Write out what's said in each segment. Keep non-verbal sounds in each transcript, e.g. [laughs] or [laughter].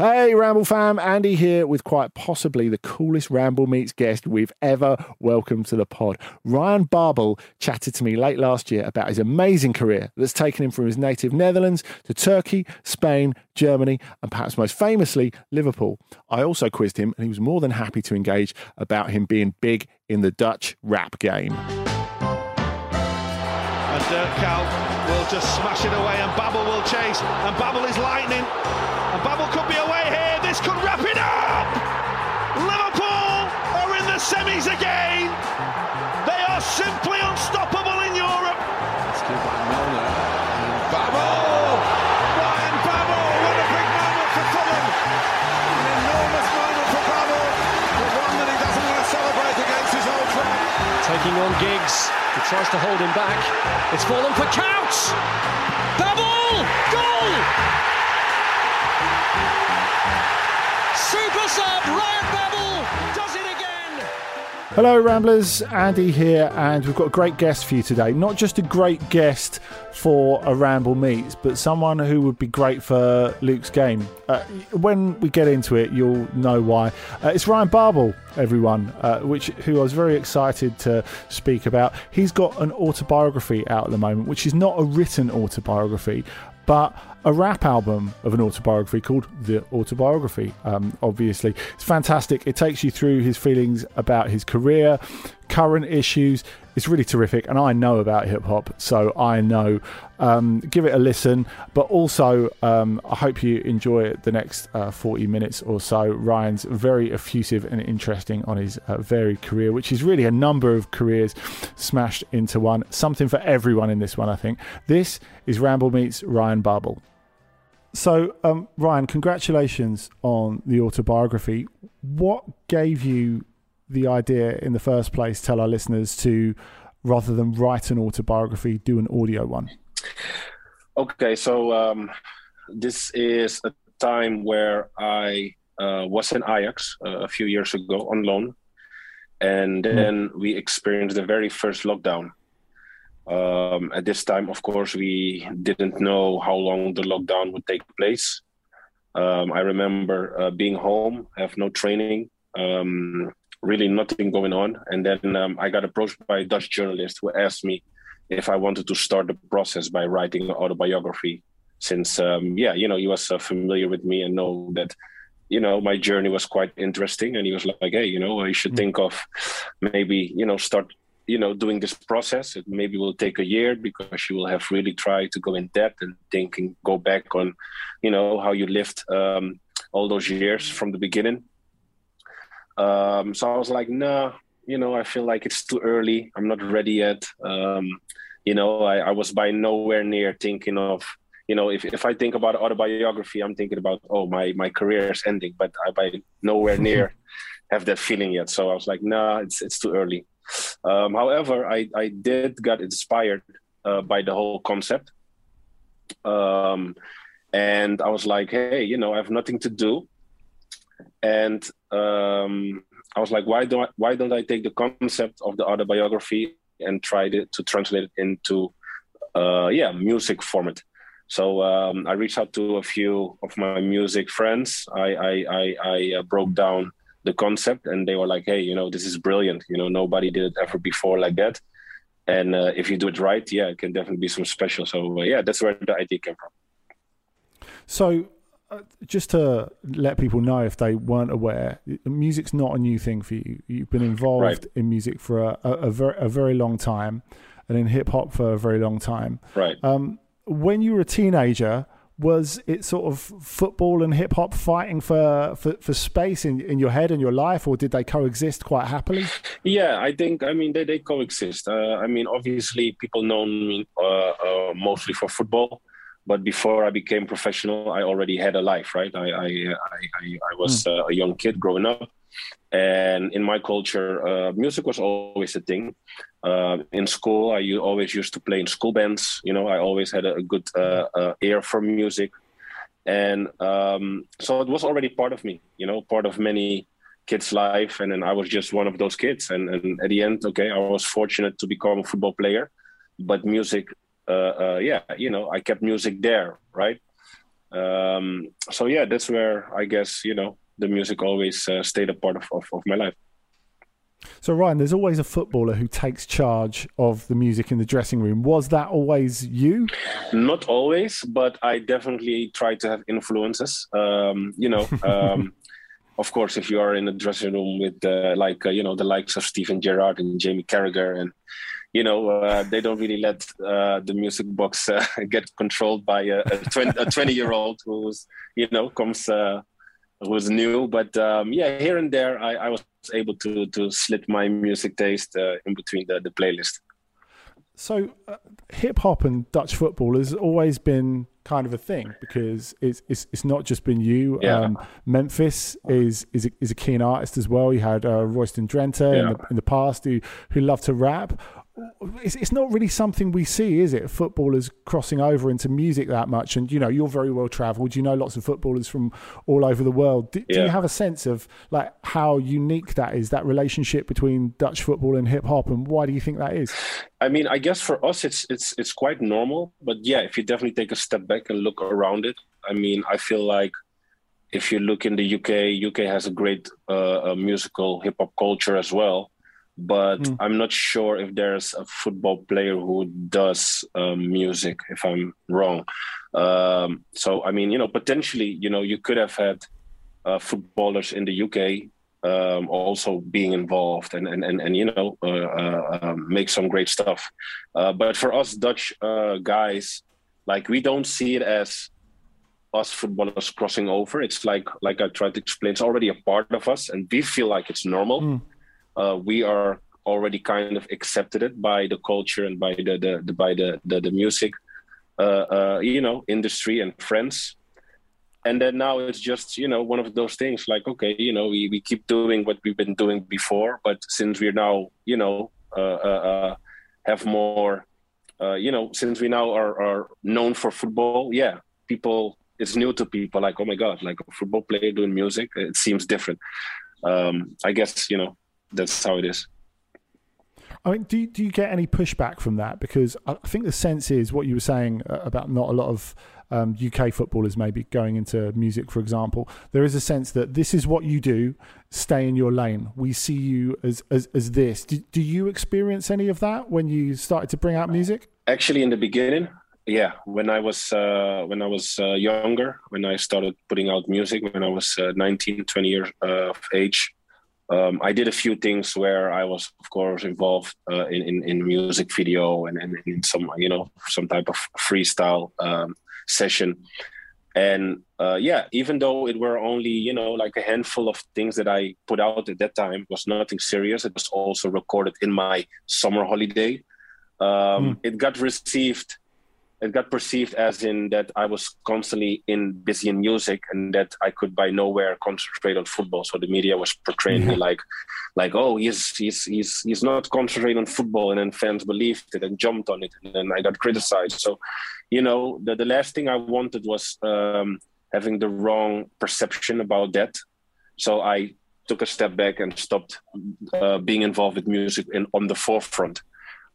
Hey, Ramble fam, Andy here with quite possibly the coolest Ramble Meets guest we've ever welcomed to the pod. Ryan Babel chatted to me late last year about his amazing career that's taken him from his native Netherlands to Turkey, Spain, Germany, and perhaps most famously, Liverpool. I also quizzed him, and he was more than happy to engage about him being big in the Dutch rap game. Will just smash it away, and Babel will chase, and Babel is lightning, and Babel could be away here. This could wrap it up. Liverpool are in the semis again. They are simply unstoppable in Europe. It's good by Milner. And Babel! Ryan Babel! What a big moment for Fulham! An enormous moment for Babel, but one that he doesn't want to celebrate against his old club. Taking on Giggs. He tries to hold him back. It's fallen for Kuyt. Babel! Goal! Super sub Ryan Babel does it. Hello, Ramblers. Andy here, and we've got a great guest for you today. Not just a great guest for a Ramble Meets, but someone who would be great for Luke's game. Uh, when we get into it, you'll know why. Uh, it's Ryan Babel, everyone, uh, which who I was very excited to speak about. He's got an autobiography out at the moment, which is not a written autobiography, but a rap album of an autobiography called The Autobiography. Um, obviously, it's fantastic. It takes you through his feelings about his career, current issues. It's really terrific, and I know about hip hop, so I know. Um, give it a listen, but also um, I hope you enjoy the next uh, 40 minutes or so. Ryan's very effusive and interesting on his uh, varied career, which is really a number of careers smashed into one. Something for everyone in this one, I think. This is Ramble Meets Ryan Babel. So, um, Ryan, congratulations on the autobiography. What gave you the idea in the first place, tell our listeners, to rather than write an autobiography, do an audio one? Okay, so um, this is a time where I uh, was in Ajax uh, a few years ago on loan, and then mm. we experienced the very first lockdown. Um, at this time, of course, we didn't know how long the lockdown would take place. Um, I remember uh, being home, have no training, um, really nothing going on, and then um, I got approached by a Dutch journalist who asked me if I wanted to start the process by writing an autobiography. Since um, yeah, you know, he was uh, familiar with me and know that you know my journey was quite interesting, and he was like, hey, you know, you should mm. think of maybe you know start you know doing this process it maybe will take a year because you will have really tried to go in depth and thinking go back on you know how you lived um, all those years from the beginning um, so i was like nah you know i feel like it's too early i'm not ready yet um, you know I, I was by nowhere near thinking of you know if, if i think about autobiography i'm thinking about oh my my career is ending but i by nowhere [laughs] near have that feeling yet so i was like nah it's it's too early um, however, I, I did got inspired uh, by the whole concept. Um, and I was like, hey, you know, I have nothing to do. And um, I was like, why don't I, why don't I take the concept of the autobiography and try to, to translate it into uh, yeah music format? So um, I reached out to a few of my music friends. I I, I, I uh, broke down the concept and they were like hey you know this is brilliant you know nobody did it ever before like that and uh, if you do it right yeah it can definitely be some special so uh, yeah that's where the idea came from So, just to let people know if they weren't aware, music's not a new thing for you. You've been involved Right. in music for a, a, a, very, a very long time, and in hip hop for a very long time. Right. Um, when you were a teenager, was it sort of football and hip hop fighting for, for, for space in, in your head and your life, or did they coexist quite happily? Yeah, I think I mean they, they coexist. Uh, I mean, obviously, people know me uh, uh, mostly for football, but before I became professional, I already had a life, right? I I I, I, was uh, a young kid growing up, and in my culture, uh, music was always a thing. Uh, in school, I always used to play in school bands. You know, I always had a, good uh, uh, ear for music, and um, so it was already part of me. You know, part of many kids' life, and then I was just one of those kids. And, and at the end, okay, I was fortunate to become a football player, but music, yeah, you know, I kept music there, right? Um, so yeah, that's where I guess you know the music always uh, stayed a part of, of, of my life. So, Ryan, there's always a footballer who takes charge of the music in the dressing room. Was that always you? Not always, but I definitely try to have influences. Um, you know, um, [laughs] of course, if you are in a dressing room with uh, like uh, you know the likes of Steven Gerrard and Jamie Carragher, and you know uh, they don't really let uh, the music box uh, [laughs] get controlled by a, a twenty year old who's you know comes uh, who's new. But um, yeah, here and there, I, I was able to to slip my music taste uh, in between the, the playlist. So, uh, hip hop and Dutch football has always been kind of a thing because it's it's, it's not just been you. Yeah. Um, Memphis is is a, is a keen artist as well. You had uh, Royston Drenthe in, the, in the past who who loved to rap. It's, it's not really something we see, is it? Footballers crossing over into music that much, and you know you're very well travelled. You know lots of footballers from all over the world. Do, do you have a sense of like how unique that is? That relationship between Dutch football and hip hop, and why do you think that is? I mean, I guess for us it's it's it's quite normal, but yeah, if you definitely take a step back and look around it, I mean, I feel like if you look in the UK, UK has a great uh, uh, musical hip hop culture as well. But Mm. I'm not sure if there's a football player who does um, music. If I'm wrong, um, so I mean, you know, potentially, you know, you could have had uh, footballers in the UK um, also being involved and and and, and you know uh, uh, um, make some great stuff. Uh, but for us Dutch uh, guys, like we don't see it as us footballers crossing over. It's like like I tried to explain. It's already a part of us, and we feel like it's normal. Mm. Uh, we are already kind of accepted it by the culture and by the the, the by the the, the music, uh, uh, you know, industry and friends. And then now it's just you know one of those things like okay you know we, we keep doing what we've been doing before but since we're now you know uh, uh, uh, have more uh, you know since we now are, are known for football yeah people it's new to people like oh my god like a football player doing music it seems different. Um, i guess you know that's how it is I mean, do you, do you get any pushback from that? Because I think the sense is what you were saying uh, about not a lot of um, UK footballers maybe going into music, for example. There is a sense that this is what you do. Stay in your lane. We see you as as, as this. Do, do you experience any of that when you started to bring out music? actually in the beginning yeah when i was uh, when i was uh, younger when i started putting out music when i was uh, 19 20 years uh, of age um, i did a few things where i was of course involved uh, in, in in music video and, and in some you know some type of freestyle um, session. And uh, yeah even though it were only you know like a handful of things that i put out at that time was nothing serious. It was also recorded in my summer holiday. Um, it got received it got perceived as in that I was constantly in busy in music and that I could by nowhere concentrate on football. So the media was portraying me like, like oh he's he's he's he's not concentrating on football, and then fans believed it and jumped on it, and then I got criticized. So, you know, the the last thing I wanted was um, having the wrong perception about that. So I took a step back and stopped uh, being involved with music in, on the forefront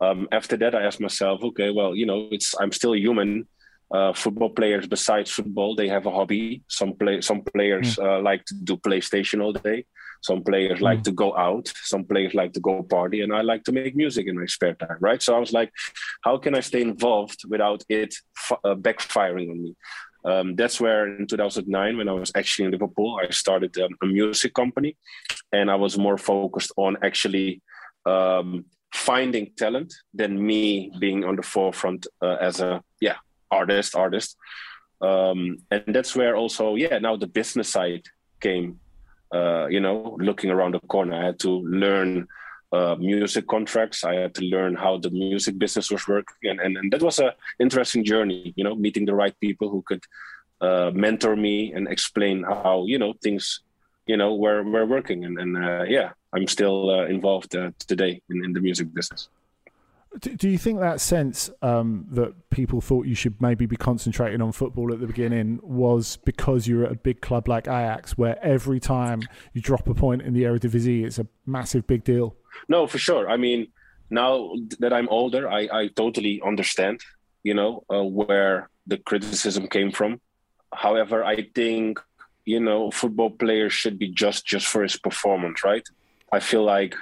um, after that, I asked myself, okay, well, you know, it's I'm still a human. Uh, football players, besides football, they have a hobby. Some play, some players uh, like to do PlayStation all day. Some players like to go out. Some players like to go party, and I like to make music in my spare time. Right. So I was like, how can I stay involved without it f- uh, backfiring on me? um, that's where in 2009, when I was actually in Liverpool, I started um, a music company, and I was more focused on actually um, finding talent than me being on the forefront uh, as a yeah artist artist. Um, and that's where also yeah now the business side came. Uh, you know, looking around the corner, I had to learn uh, music contracts. I had to learn how the music business was working, and, and, and that was a interesting journey. You know, meeting the right people who could uh, mentor me and explain how you know things, you know, were were working. And, and uh, yeah, I'm still uh, involved uh, today in, in the music business. Do you think that sense um, that people thought you should maybe be concentrating on football at the beginning was because you're at a big club like Ajax, where every time you drop a point in the Eredivisie, it's a massive big deal? No, for sure. I mean, now that I'm older, I, I totally understand, you know, uh, where the criticism came from. However, I think, you know, football players should be just just for his performance, right? I feel like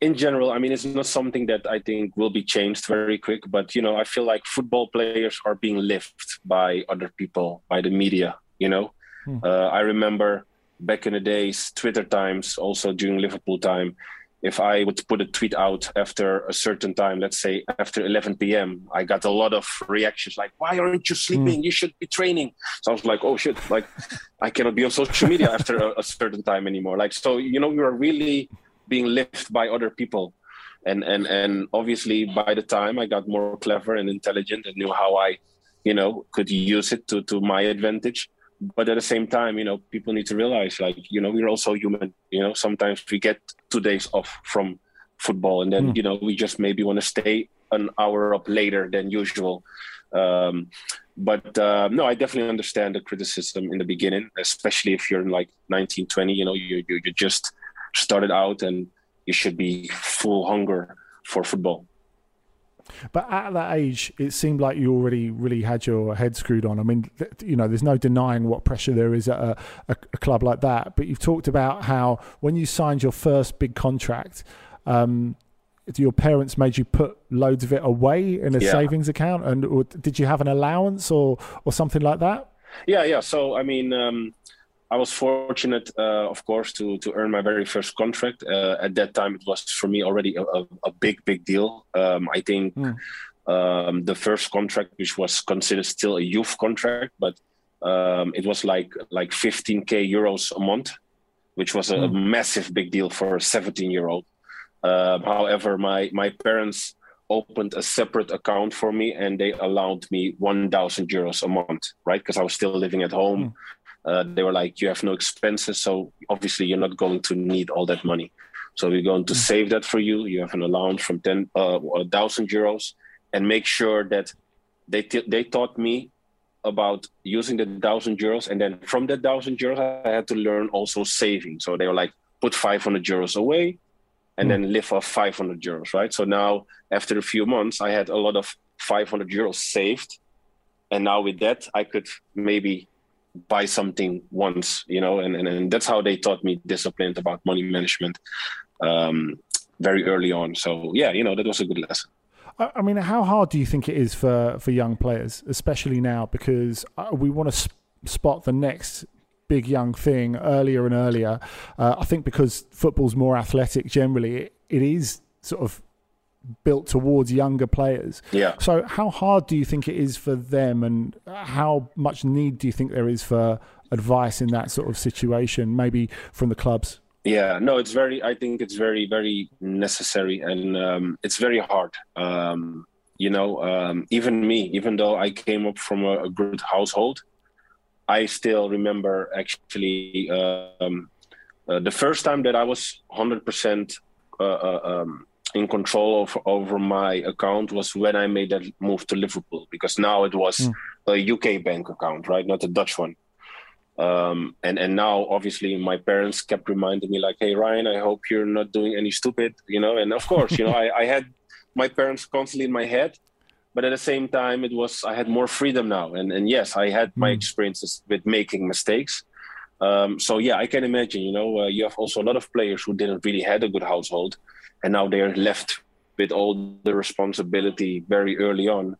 in general, I mean, it's not something that I think will be changed very quick, but you know, I feel like football players are being lifted by other people, by the media. You know, hmm. uh, I remember back in the days, Twitter times, also during Liverpool time, if I would put a tweet out after a certain time, let's say after 11 p.m., I got a lot of reactions like, "Why aren't you sleeping? Mm. You should be training." So I was like, "Oh shit! Like, I cannot be on social media [laughs] after a, a, certain time anymore." Like, so you know, we are really being lifted by other people, and and and obviously, by the time I got more clever and intelligent and knew how I, you know, could use it to to my advantage, but at the same time you know people need to realize like you know we're also human you know sometimes we get two days off from football. And then mm. you know we just maybe want to stay an hour up later than usual. Um, but uh, no i definitely understand the criticism in the beginning especially if you're in like 19 20 you know you, you, you just started out and you should be full hunger for football but at that age, it seemed like you already really had your head screwed on. I mean, you know, there's no denying what pressure there is at a, a, a club like that. But you've talked about how when you signed your first big contract, um, your parents made you put loads of it away in a yeah. savings account, and or, did you have an allowance or or something like that? Yeah, yeah. So I mean. Um, I was fortunate, uh, of course, to to earn my very first contract. Uh, at that time, it was for me already a, a, a big, big deal. Um, I think mm. um, the first contract, which was considered still a youth contract, but um, it was like like 15k euros a month, which was a, mm. massive big deal for a 17 year old. Uh, however, my my parents opened a separate account for me and they allowed me 1000 euros a month right because i was still living at home mm. Uh, they were like, you have no expenses, so obviously you're not going to need all that money. So we're going to mm. save that for you. You have an allowance from ten uh, thousand euros, and make sure that they t- they taught me about using the thousand euros, and then from that thousand euros, I had to learn also saving. So they were like, put 500 euros away, and mm. then live off 500 euros, right? So now after a few months, I had a lot of 500 euros saved, and now with that, I could maybe buy something once, you know, and, and, and that's how they taught me discipline about money management um, very early on. So yeah, you know, that was a good lesson. I mean, how hard do you think it is for, for young players, especially now, because uh, we want to sp- spot the next big young thing earlier and earlier. Uh, I think because football's more athletic generally, it, it is sort of built towards younger players. Yeah. So how hard do you think it is for them, and how much need do you think there is for advice in that sort of situation, maybe from the clubs? Yeah, no, it's very. I think it's very, very necessary, and um, it's very hard. Um, you know, um, even me, even though I came up from a, a good household, I still remember actually um, uh, the first time that I was hundred percent uh, uh um, in control of over my account was when I made that move to Liverpool because now it was mm. a UK bank account, right, not a Dutch one. Um, and and now obviously my parents kept reminding me like, hey Ryan, I hope you're not doing any stupid, you know. And of course, you know, I, I had my parents constantly in my head, but at the same time, it was I had more freedom now. And and yes, I had my hmm. experiences with making mistakes. Um, so yeah, I can imagine. You know, uh, you have also a lot of players who didn't really had a good household, and now they're left with all the responsibility very early on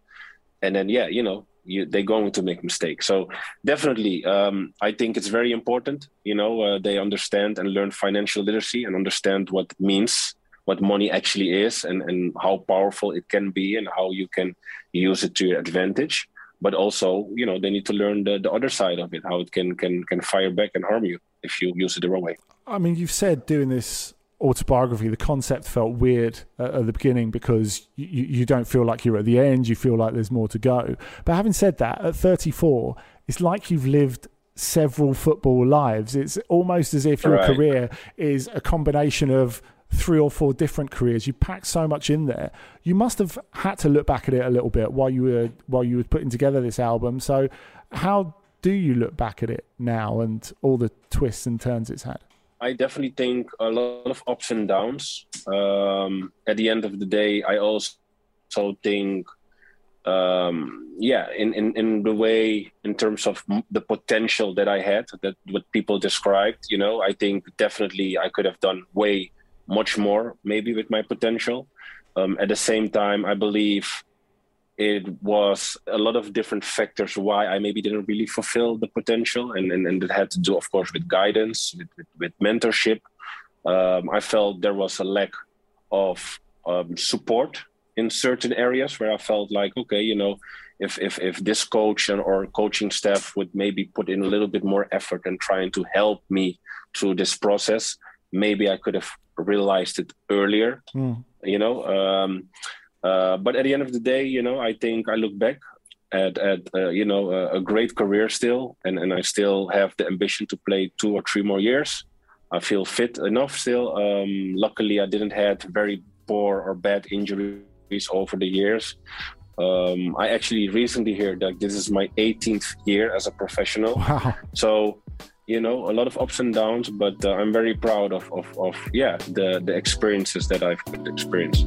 and then yeah you know you, they're going to make mistakes. So definitely, um, I think it's very important. You know, uh, they understand and learn financial literacy and understand what it means, what money actually is, and and how powerful it can be, and how you can use it to your advantage. But also, you know, they need to learn the, the other side of it, how it can can can fire back and harm you if you use it the wrong way. I mean, you've said doing this autobiography, the concept felt weird at, at the beginning because you, you don't feel like you're at the end. You feel like there's more to go. But having said that, at 34, it's like you've lived several football lives. It's almost as if your Right. career is a combination of three or four different careers. You packed so much in there. You must have had to look back at it a little bit while you were while you were putting together this album. So, how do you look back at it now and all the twists and turns it's had? I definitely think a lot of ups and downs. Um, at the end of the day, I also think, um, yeah, in, in, in the way, in terms of the potential that I had, that what people described, you know, I think definitely I could have done way much more, maybe with my potential. Um, at the same time, I believe it was a lot of different factors why I maybe didn't really fulfill the potential, and and, and it had to do, of course, with guidance, with with, with mentorship. Um, I felt there was a lack of um, support in certain areas where I felt like, okay, you know, if if if this coach and or coaching staff would maybe put in a little bit more effort and trying to help me through this process, maybe I could have realized it earlier. You know. Um, uh, but at the end of the day, you know, I think I look back at at uh, you know a, a great career still, and and I still have the ambition to play two or three more years. I feel fit enough still. Um, luckily, I didn't had very poor or bad injuries over the years. Um, I actually recently heard that this is my 18th year as a professional. Wow. So, you know, a lot of ups and downs, but uh, I'm very proud of, of, of yeah, the, the experiences that I've experienced.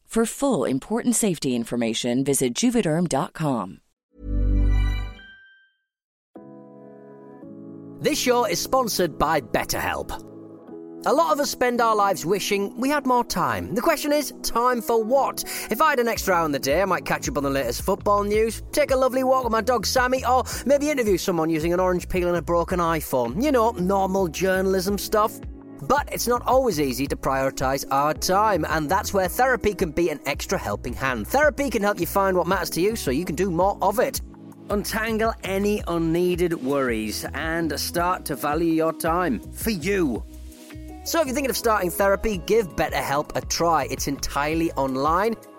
For full important safety information, visit juvederm.com. This show is sponsored by BetterHelp. A lot of us spend our lives wishing we had more time. The question is, time for what? If I had an extra hour in the day, I might catch up on the latest football news, take a lovely walk with my dog Sammy, or maybe interview someone using an orange peel and a broken iPhone. You know, normal journalism stuff. But it's not always easy to prioritise our time, and that's where therapy can be an extra helping hand. Therapy can help you find what matters to you so you can do more of it. Untangle any unneeded worries and start to value your time for you. So if you're thinking of starting therapy, give BetterHelp a try. It's entirely online,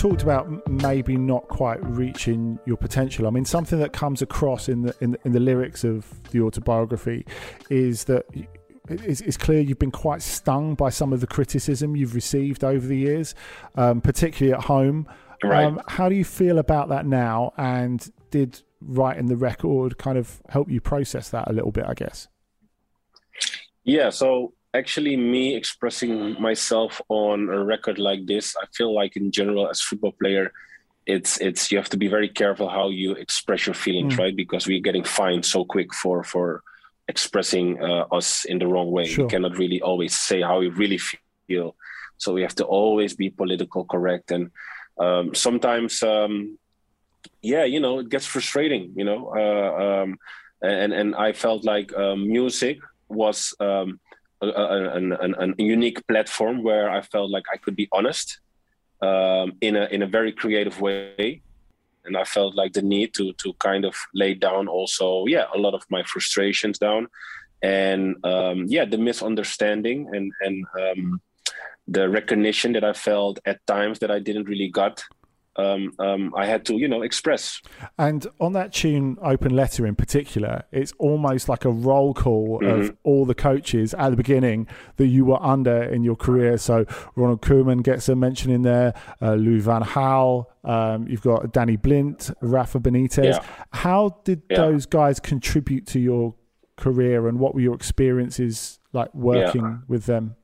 Talked about maybe not quite reaching your potential. I mean, something that comes across in the in, the- in the lyrics of the autobiography is that it's, it's clear you've been quite stung by some of the criticism you've received over the years, um, particularly at home. Right. Um, how do you feel about that now? And did writing the record kind of help you process that a little bit? I guess. Yeah. So actually, me expressing myself on a record like this, I feel like in general, as football player, it's it's you have to be very careful how you express your feelings, mm. right? Because we're getting fined so quick for for expressing uh, us in the wrong way. Sure. We cannot really always say how we really feel, so we have to always be political correct. And um, sometimes, um, yeah, you know, it gets frustrating. You know, uh, um, and and I felt like uh, music was. Um, a, a, a, unique platform where I felt like I could be honest um, in a in a very creative way. And I felt like the need to to kind of lay down also yeah a lot of my frustrations down. And um, yeah the misunderstanding and and um, the recognition that I felt at times that I didn't really got um, um, I had to, you know, express. And on that tune, Open Letter in particular, it's almost like a roll call mm-hmm. of all the coaches at the beginning that you were under in your career. So Ronald Koeman gets a mention in there, uh, Louis Van Gaal, um, you've got Danny Blind, Rafa Benitez. Yeah. How did yeah. those guys contribute to your career and what were your experiences like working yeah. with them?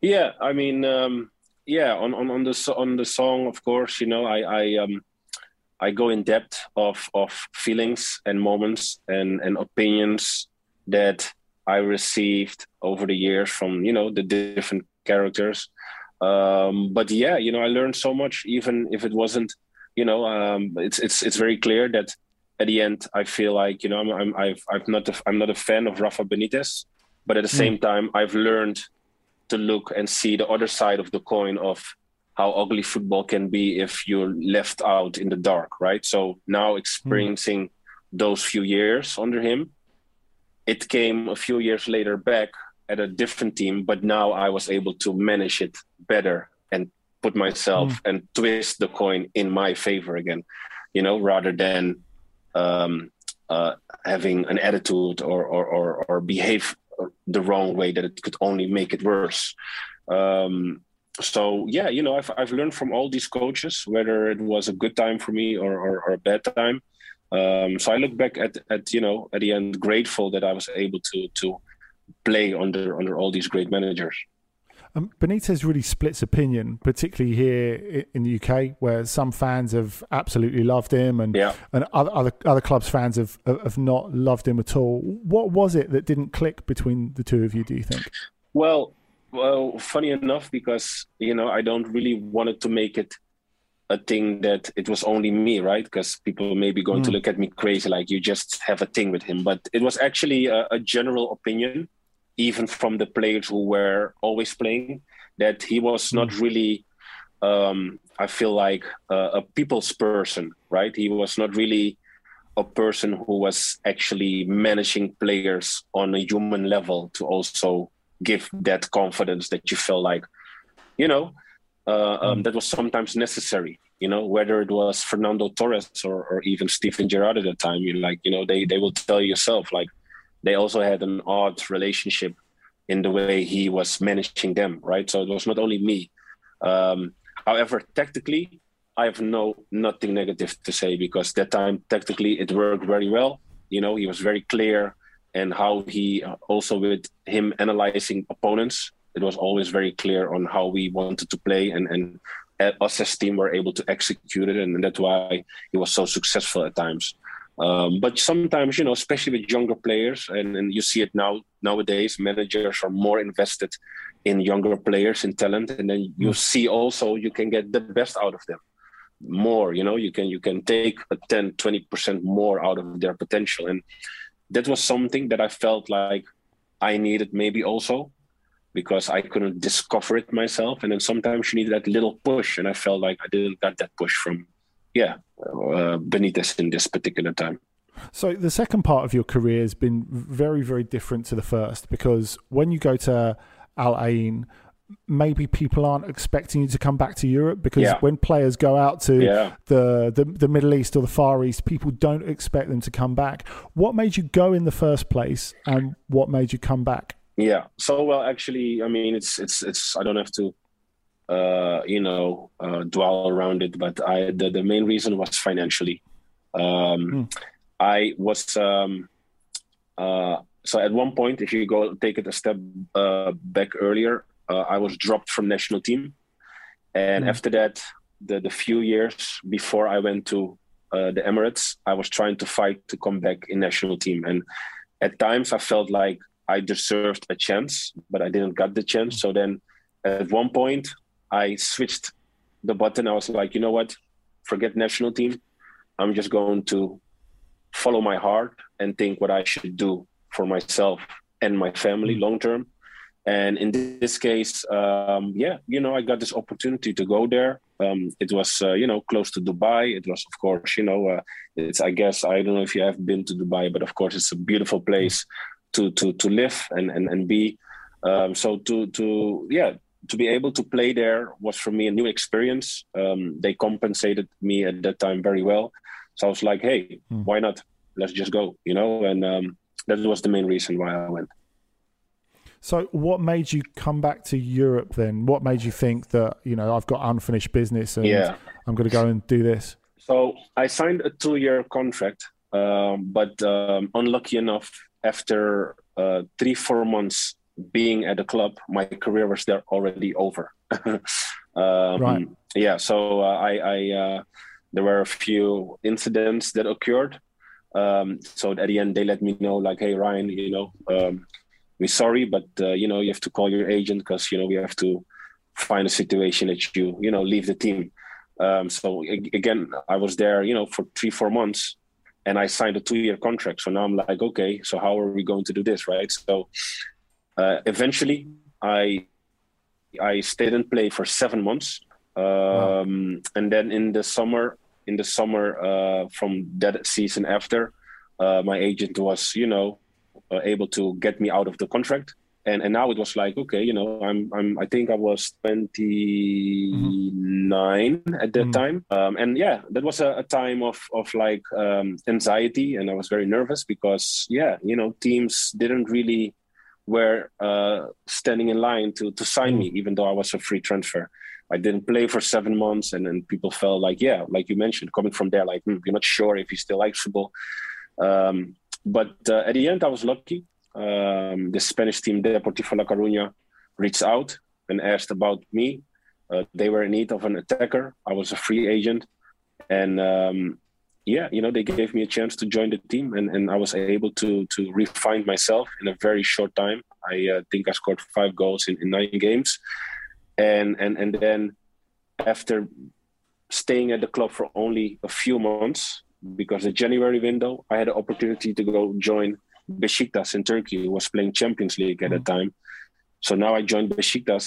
Yeah, I mean, um, yeah, on, on, on the on the song, of course, you know, I I um I go in depth of of feelings and moments and and opinions that I received over the years from you know the different characters. Um, but yeah, you know, I learned so much, even if it wasn't, you know, um, it's it's it's very clear that at the end, I feel like you know I'm, I'm I've I've not a, I'm not a fan of Rafa Benitez, but at the mm. same time, I've learned to look and see the other side of the coin of how ugly football can be if you're left out in the dark, right? So now experiencing mm. those few years under him, it came a few years later back at a different team, but now I was able to manage it better and put myself mm. and twist the coin in my favor again, you know, rather than um, uh, having an attitude or, or, or, or behave the wrong way that it could only make it worse. Um, so yeah, you know, I've I've learned from all these coaches whether it was a good time for me or or, or a bad time. Um, so I look back at at you know at the end grateful that I was able to to play under under all these great managers. Um, Benitez really splits opinion, particularly here in the UK, where some fans have absolutely loved him, and yeah. and other, other other clubs fans have have not loved him at all. What was it that didn't click between the two of you? Do you think? Well, well, funny enough, because you know I don't really wanted to make it a thing that it was only me, right? Because people may be going mm. to look at me crazy, like you just have a thing with him. But it was actually a, a general opinion even from the players who were always playing, that he was hmm. not really, um, I feel like, uh, a people's person, right? He was not really a person who was actually managing players on a human level to also give that confidence that you feel like, you know, uh, um, hmm. that was sometimes necessary. You know, whether it was Fernando Torres or, or even Steven Gerrard at the time, you like, you know, they they will tell yourself like, they also had an odd relationship in the way he was managing them, right? So it was not only me. Um, however, tactically, I have no nothing negative to say because that time tactically it worked very well. You know, he was very clear, and how he uh, also with him analyzing opponents, it was always very clear on how we wanted to play, and and us as team were able to execute it, and that's why he was so successful at times. Um, but sometimes, you know, especially with younger players, and, and you see it now nowadays, managers are more invested in younger players in talent, and then you mm. see also you can get the best out of them more. You know, you can you can take a 10, 20 percent more out of their potential, and that was something that I felt like I needed maybe also because I couldn't discover it myself, and then sometimes you need that little push, and I felt like I didn't get that push from yeah, uh, Benitez in this particular time. So the second part of your career has been very, very different to the first because when you go to Al Ain, maybe people aren't expecting you to come back to Europe because yeah. when players go out to yeah. the, the, the Middle East or the Far East, people don't expect them to come back. What made you go in the first place, and what made you come back? Yeah. So well, actually, I mean, it's it's it's. I don't have to uh, you know, uh, dwell around it. But I, the, the main reason was financially. Um, Mm. I was um, uh, so at one point, if you go take it a step uh, back earlier, uh, I was dropped from national team, and Mm. after that, the the few years before I went to uh, the Emirates, I was trying to fight to come back in national team, and at times I felt like I deserved a chance, but I didn't get the chance. So then, at one point, I switched the button. I was like, you know what, forget national team. I'm just going to follow my heart and think what I should do for myself and my family long term. And in this case, um, yeah, you know, I got this opportunity to go there. Um, it was, uh, you know, close to Dubai. It was, of course, you know, uh, it's. I guess I don't know if you have been to Dubai, but of course, it's a beautiful place to to to live and and and be. Um, so to to yeah, to be able to play there was for me a new experience. Um, they compensated me at that time very well. So I was like, hey, Hmm. why not? Let's just go, you know. And um, that was the main reason why I went. So, what made you come back to Europe then? What made you think that you know I've got unfinished business and Yeah. I'm going to go and do this? So I signed a two-year contract, um, but um, unlucky enough, after uh, three four months being at the club, my career was there already over. [laughs] um, Right. Yeah. So uh, I, I uh, there were a few incidents that occurred. Um, so at the end, they let me know, like, "Hey, Ryan, you know, um, we're sorry, but uh, you know, you have to call your agent because you know we have to find a situation that you you know leave the team." Um, so again, I was there, you know, for three, four months, and I signed a two-year contract. So now I'm like, okay, so how are we going to do this, right? So uh, eventually, I I stayed and played for seven months, um, and then in the summer, in the summer uh, from that season after, uh, my agent was, you know, uh, able to get me out of the contract. And, and now it was like okay you know I'm I'm I think I was 29 at that Mhm. time um, and yeah that was a, a time of of like um, anxiety and I was very nervous because yeah you know teams didn't really were uh, standing in line to to sign me even though I was a free transfer. I didn't play for seven months and then people felt like yeah like you mentioned coming from there like hmm, you're not sure if he still likes football um, but uh, at the end I was lucky. Um, the Spanish team Deportivo La Coruña reached out and asked about me. Uh, they were in need of an attacker. I was a free agent, and um, yeah, you know, they gave me a chance to join the team, and, and I was able to to refine myself in a very short time. I uh, think I scored five goals in, in nine games, and and and then after staying at the club for only a few months because the January window, I had the opportunity to go join Besiktas in Turkey, who was playing Champions League at the time. So now I joined Besiktas,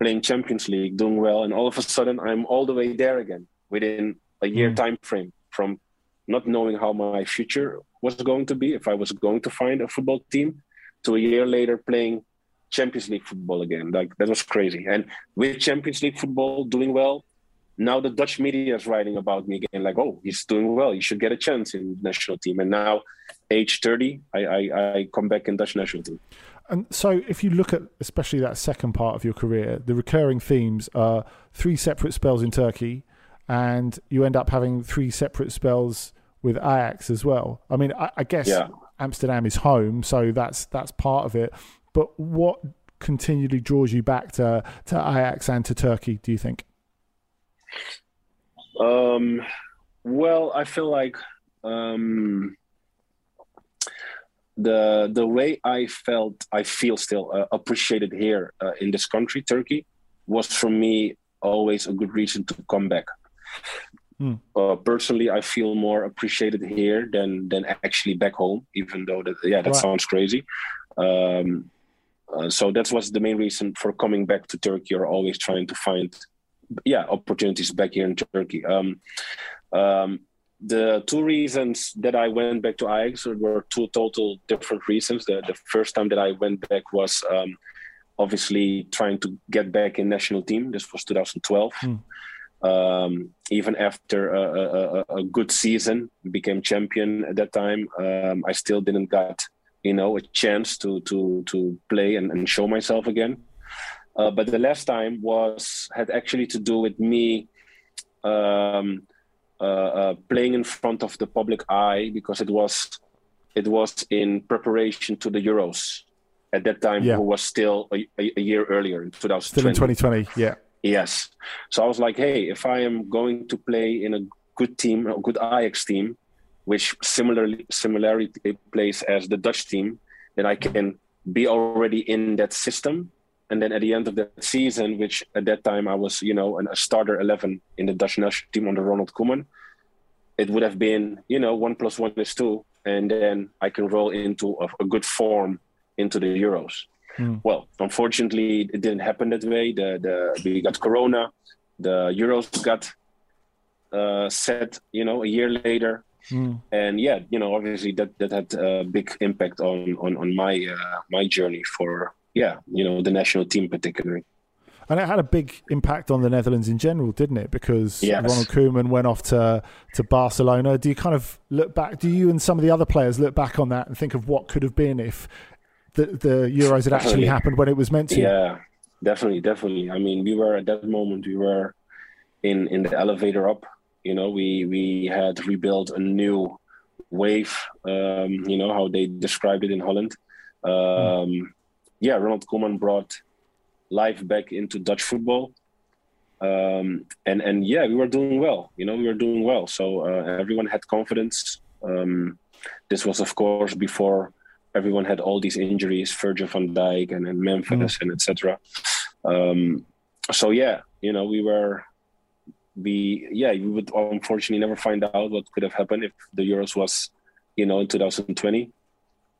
playing Champions League, doing well, and all of a sudden I'm all the way there again within a year Mm. time frame from not knowing how my future was going to be, if I was going to find a football team, to a year later playing Champions League football again. Like that was crazy. And with Champions League football doing well, now the Dutch media is writing about me again, like, oh, he's doing well. You should get a chance in the national team. And now, age 30, I, I, I come back in Dutch national team. And so, if you look at especially that second part of your career, the recurring themes are three separate spells in Turkey, and you end up having three separate spells with Ajax as well. I mean, I, I guess Yeah. Amsterdam is home, so that's that's part of it. But what continually draws you back to to Ajax and to Turkey? Do you think? Um, well, I feel like um, the the way I felt, I feel still uh, appreciated here uh, in this country, Turkey, was for me always a good reason to come back. Uh, personally, I feel more appreciated here than than actually back home. Even though that, yeah, that Right. sounds crazy. Um, uh, so that was the main reason for coming back to Turkey, or always trying to find yeah opportunities back here in Turkey. Um, um, the two reasons that I went back to Ajax were two total different reasons. The, the first time that I went back was um, obviously trying to get back in national team. This was 2012. Hmm. Um, even after a, a, a- good season, became champion at that time. Um, I still didn't got you know a chance to to to play and, and show myself again. Uh, but the last time was had actually to do with me um, uh, uh, playing in front of the public eye because it was it was in preparation to the Euros at that time, Yeah. who was still a, a, a year earlier in 2020. Still in 2020, yeah. Yes. So I was like, hey, if I am going to play in a good team, a good Ajax team, which similarly similarly plays as the Dutch team, then I can be already in that system. And then at the end of that season, which at that time I was, you know, an, a starter 11 in the Dutch national team under Ronald Koeman, it would have been, you know, one plus one is two. And then I can roll into a, a good form into the Euros. Well, unfortunately, it didn't happen that way. The, the we got Corona, the Euros got uh, set, you know, a year later, and yeah, you know, obviously that that had a big impact on on on my uh, my journey for yeah, you know, the national team particularly. And it had a big impact on the Netherlands in general, didn't it? Because Yes. Ronald Koeman went off to, to Barcelona. Do you kind of look back? Do you and some of the other players look back on that and think of what could have been if the, the Euros had actually happened when it was meant to? Yeah, definitely, definitely. I mean, we were at that moment we were in in the elevator up. You know, we we had rebuilt a new wave. Um, you know how they described it in Holland. Um, Yeah, Ronald Koeman brought life back into Dutch football. Um, and and yeah, we were doing well. You know, we were doing well. So uh, everyone had confidence. Um, this was, of course, before everyone had all these injuries, Virgil van Dijk and, and Memphis and etc. Um, so yeah, you know, we were we yeah, we would unfortunately never find out what could have happened if the Euros was, you know, in 2020.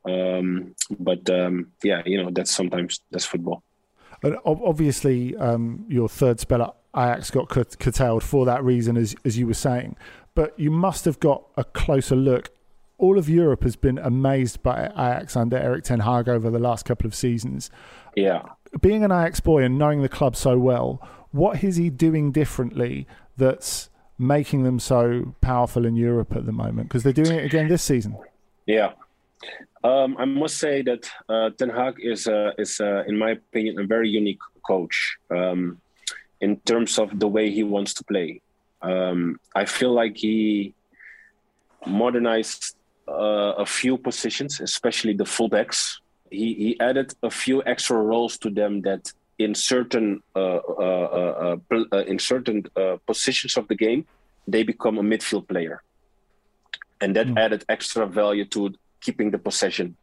Um, but um, yeah, you know, that's sometimes that's football. And obviously, um, your third spell at Ajax got curtailed for that reason, as as you were saying. But you must have got a closer look. All of Europe has been amazed by Ajax under Erik Ten Hag over the last couple of seasons. Yeah. Being an Ajax boy and knowing the club so well, what is he doing differently that's making them so powerful in Europe at the moment? Because they're doing it again this season. Yeah. Um, I must say that uh, Ten Hag is, uh, is uh, in my opinion, a very unique coach um, in terms of the way he wants to play. Um, I feel like he modernized uh, a few positions, especially the fullbacks. He, he added a few extra roles to them that in certain uh, uh, uh, uh, uh, in certain uh, positions of the game they become a midfield player, and that added extra value to keeping the possession.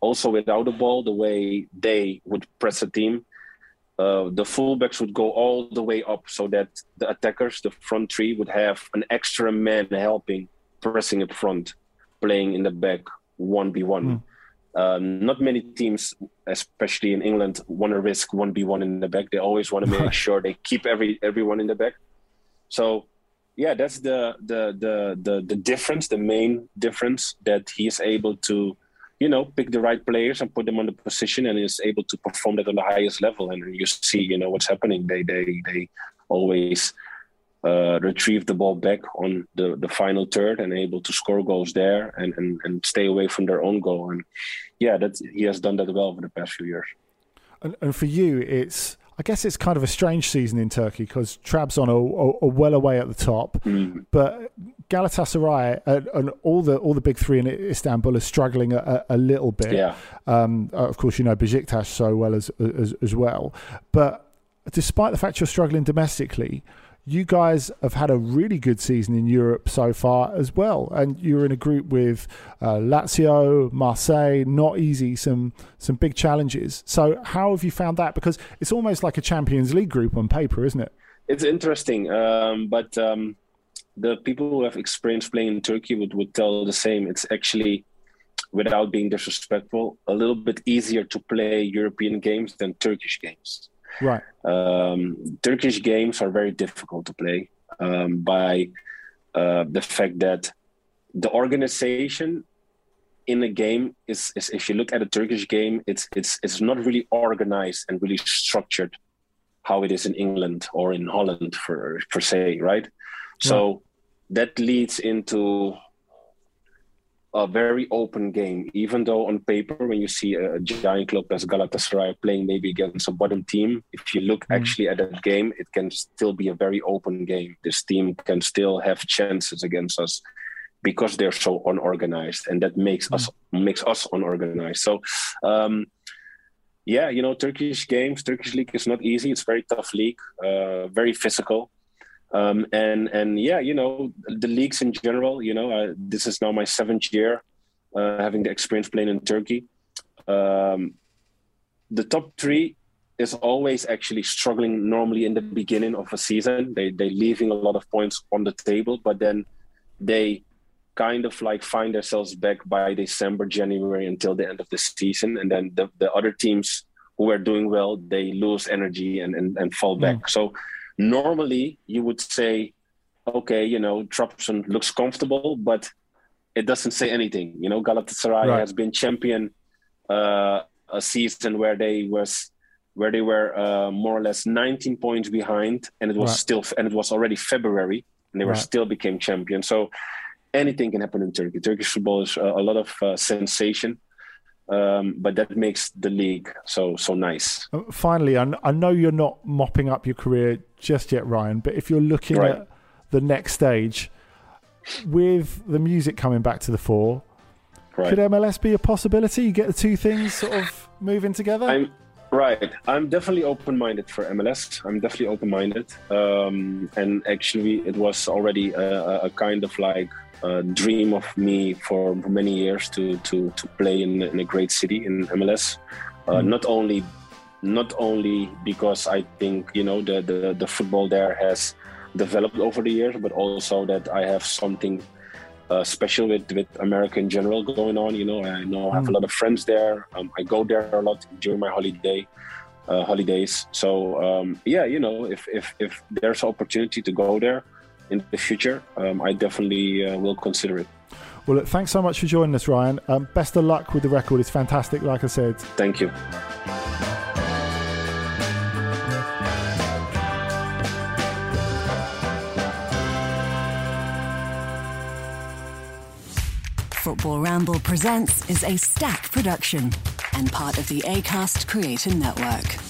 Also, without the ball, the way they would press a team, uh, the fullbacks would go all the way up so that the attackers, the front three, would have an extra man helping, pressing up front, playing in the back, 1v1. Um, not many teams, especially in England, want to risk 1v1 in the back. They always want to make sure they keep every everyone in the back. So, yeah, that's the, the, the, the, the difference, the main difference that he is able to you know, pick the right players and put them on the position, and is able to perform that on the highest level. And you see, you know, what's happening. They they they always uh, retrieve the ball back on the the final third and able to score goals there and and and stay away from their own goal. And yeah, that he has done that well over the past few years. And, and for you, it's I guess it's kind of a strange season in Turkey because Trabzon are, are, are well away at the top, but Galatasaray and, and all the all the big three in Istanbul are struggling a, a little bit. Yeah. Um, of course, you know Besiktas so well as, as as well, but despite the fact you're struggling domestically. You guys have had a really good season in Europe so far as well, and you're in a group with uh, Lazio, Marseille. Not easy, some some big challenges. So, how have you found that? Because it's almost like a Champions League group on paper, isn't it? It's interesting, um, but um, the people who have experience playing in Turkey would, would tell the same. It's actually, without being disrespectful, a little bit easier to play European games than Turkish games. Right. Um, Turkish games are very difficult to play um, by uh, the fact that the organization in a game is, is, if you look at a Turkish game, it's it's it's not really organized and really structured how it is in England or in Holland for per se, right? So that leads into a very open game. Even though on paper, when you see a, giant club as Galatasaray playing maybe against a bottom team, if you look mm. actually at that game, it can still be a very open game. This team can still have chances against us because they're so unorganized, and that makes mm. us makes us unorganized. So. Um, yeah, you know, Turkish games, Turkish league is not easy. It's very tough league, uh, very physical. Um, and and yeah, you know the leagues in general. You know, uh, this is now my seventh year uh, having the experience playing in Turkey. Um, the top three is always actually struggling normally in the beginning of a season. They they leaving a lot of points on the table, but then they kind of like find themselves back by December, January until the end of the season, and then the, the other teams who are doing well they lose energy and and, and fall back. Mm. So normally you would say, okay, you know, Trabzon looks comfortable, but it doesn't say anything. You know, Galatasaray right. has been champion uh, a season where they was where they were uh, more or less 19 points behind, and it was right. still and it was already February, and they were right. still became champion. So anything can happen in Turkey. Turkish football is uh, a lot of uh, sensation um, but that makes the league so so nice. Uh, finally, I, I know you're not mopping up your career just yet, Ryan. But if you're looking right. at the next stage, with the music coming back to the fore, right. could MLS be a possibility? You get the two things sort of moving together. I'm, right. I'm definitely open-minded for MLS. I'm definitely open-minded, um, and actually, it was already a, a kind of like uh, dream of me for many years to to to play in, in a great city in MLS. Uh, mm. Not only not only because I think you know the, the the football there has developed over the years, but also that I have something uh, special with with America in general going on. You know, I know I have mm. a lot of friends there. Um, I go there a lot during my holiday. Uh, holidays. So um, yeah, you know, if if if there's opportunity to go there, in the future, um, I definitely uh, will consider it. Well, look, thanks so much for joining us, Ryan. Um, best of luck with the record. It's fantastic, like I said. Thank you. Football Ramble Presents is a Stak production and part of the ACAST Creator Network.